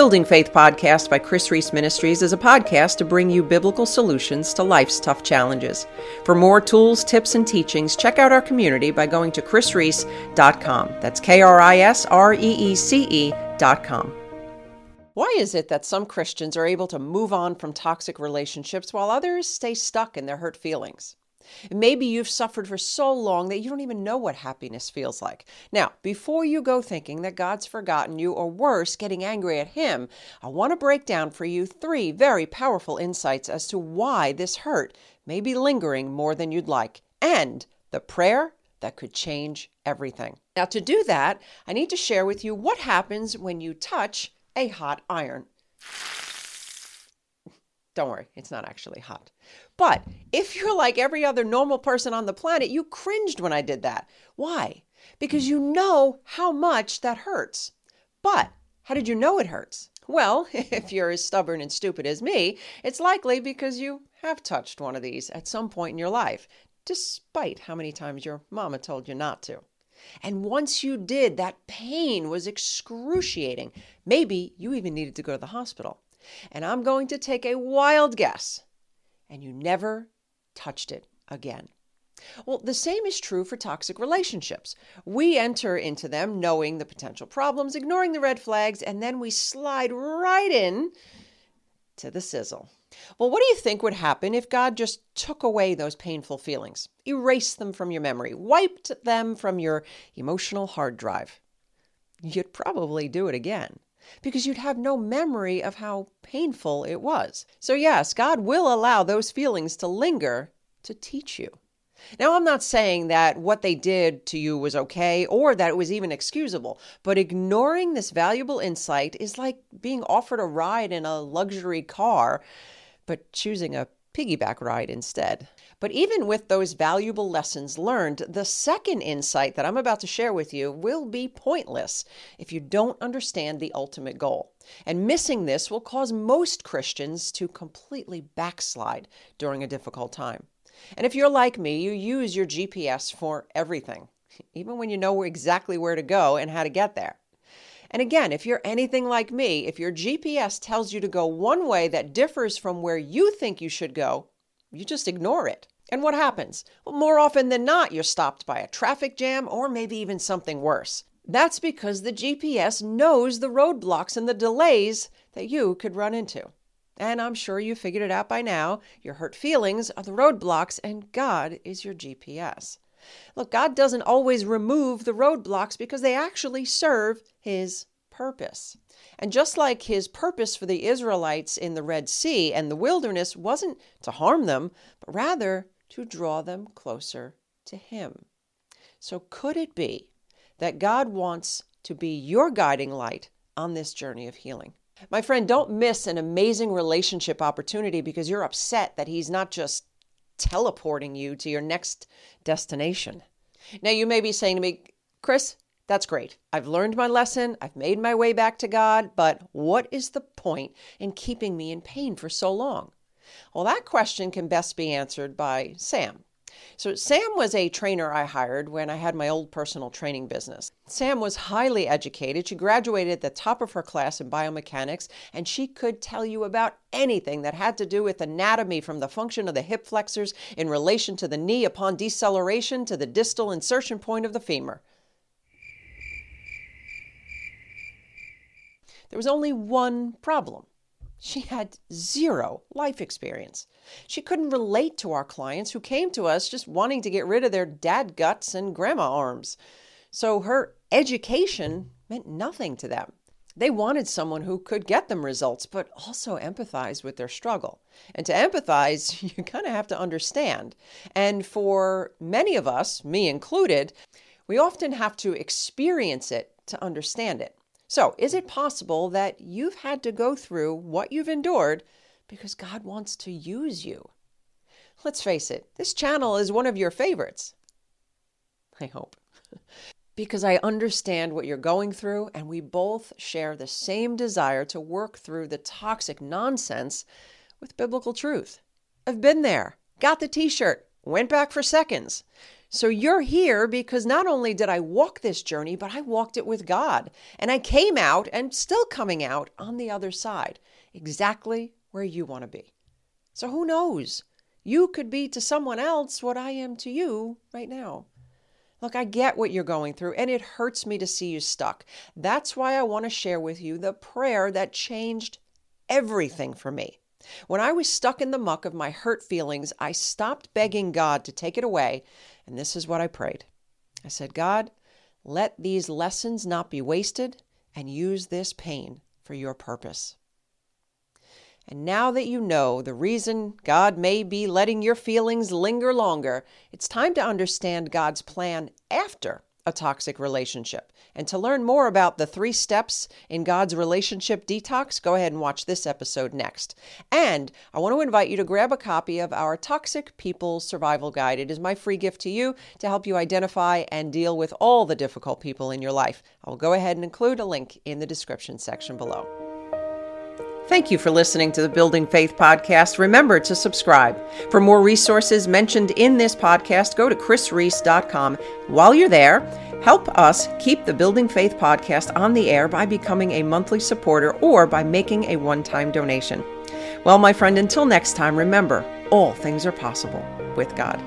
Building Faith podcast by Kris Reece Ministries is a podcast to bring you biblical solutions to life's tough challenges. For more tools, tips, and teachings, check out our community by going to krisreece.com. That's K R I S R E E C E.com. Why is it that some Christians are able to move on from toxic relationships while others stay stuck in their hurt feelings? Maybe you've suffered for so long that you don't even know what happiness feels like. Now, before you go thinking that God's forgotten you, or worse, getting angry at Him, I want to break down for you three very powerful insights as to why this hurt may be lingering more than you'd like, and the prayer that could change everything. Now, to do that, I need to share with you what happens when you touch a hot iron. Don't worry, it's not actually hot. But if you're like every other normal person on the planet, you cringed when I did that. Why? Because you know how much that hurts. But how did you know it hurts? Well, if you're as stubborn and stupid as me, it's likely because you have touched one of these at some point in your life, despite how many times your mama told you not to. And once you did, that pain was excruciating. Maybe you even needed to go to the hospital. And I'm going to take a wild guess. And you never touched it again. Well, the same is true for toxic relationships. We enter into them knowing the potential problems, ignoring the red flags, and then we slide right in to the sizzle. Well, what do you think would happen if God just took away those painful feelings, erased them from your memory, wiped them from your emotional hard drive? You'd probably do it again because you'd have no memory of how painful it was. So, yes, God will allow those feelings to linger to teach you. Now, I'm not saying that what they did to you was okay or that it was even excusable, but ignoring this valuable insight is like being offered a ride in a luxury car, but choosing a piggyback ride instead. But even with those valuable lessons learned, the second insight that I'm about to share with you will be pointless if you don't understand the ultimate goal. And missing this will cause most Christians to completely backslide during a difficult time. And if you're like me, you use your GPS for everything, even when you know exactly where to go and how to get there. And again, if you're anything like me, if your GPS tells you to go one way that differs from where you think you should go, you just ignore it. And what happens? Well, more often than not, you're stopped by a traffic jam or maybe even something worse. That's because the GPS knows the roadblocks and the delays that you could run into. And I'm sure you figured it out by now. Your hurt feelings are the roadblocks, and God is your GPS. Look, God doesn't always remove the roadblocks because they actually serve His purpose. And just like his purpose for the Israelites in the Red Sea and the wilderness wasn't to harm them, but rather to draw them closer to him. So, could it be that God wants to be your guiding light on this journey of healing? My friend, don't miss an amazing relationship opportunity because you're upset that he's not just teleporting you to your next destination. Now, you may be saying to me, Kris, that's great. I've learned my lesson. I've made my way back to God, but what is the point in keeping me in pain for so long? Well, that question can best be answered by Sam. So, Sam was a trainer I hired when I had my old personal training business. Sam was highly educated. She graduated at the top of her class in biomechanics, and she could tell you about anything that had to do with anatomy from the function of the hip flexors in relation to the knee upon deceleration to the distal insertion point of the femur. There was only one problem. She had zero life experience. She couldn't relate to our clients who came to us just wanting to get rid of their dad guts and grandma arms. So her education meant nothing to them. They wanted someone who could get them results, but also empathize with their struggle. And to empathize, you kind of have to understand. And for many of us, me included, we often have to experience it to understand it. So, is it possible that you've had to go through what you've endured because God wants to use you? Let's face it, this channel is one of your favorites. I hope. because I understand what you're going through, and we both share the same desire to work through the toxic nonsense with biblical truth. I've been there, got the t shirt, went back for seconds. So you're here because not only did I walk this journey, but I walked it with God. And I came out and still coming out on the other side, exactly where you want to be. So who knows? You could be to someone else what I am to you right now. Look, I get what you're going through, and it hurts me to see you stuck. That's why I want to share with you the prayer that changed everything for me. When I was stuck in the muck of my hurt feelings, I stopped begging God to take it away, and this is what I prayed. I said, God, let these lessons not be wasted, and use this pain for your purpose. And now that you know the reason God may be letting your feelings linger longer, it's time to understand God's plan after a toxic relationship. And to learn more about the three steps in God's relationship detox, go ahead and watch this episode next. And I want to invite you to grab a copy of our Toxic People Survival Guide. It is my free gift to you to help you identify and deal with all the difficult people in your life. I will go ahead and include a link in the description section below. Thank you for listening to the Building Faith podcast. Remember to subscribe. For more resources mentioned in this podcast, go to krisreece.com. While you're there, help us keep the Building Faith podcast on the air by becoming a monthly supporter or by making a one time donation. Well, my friend, until next time, remember all things are possible with God.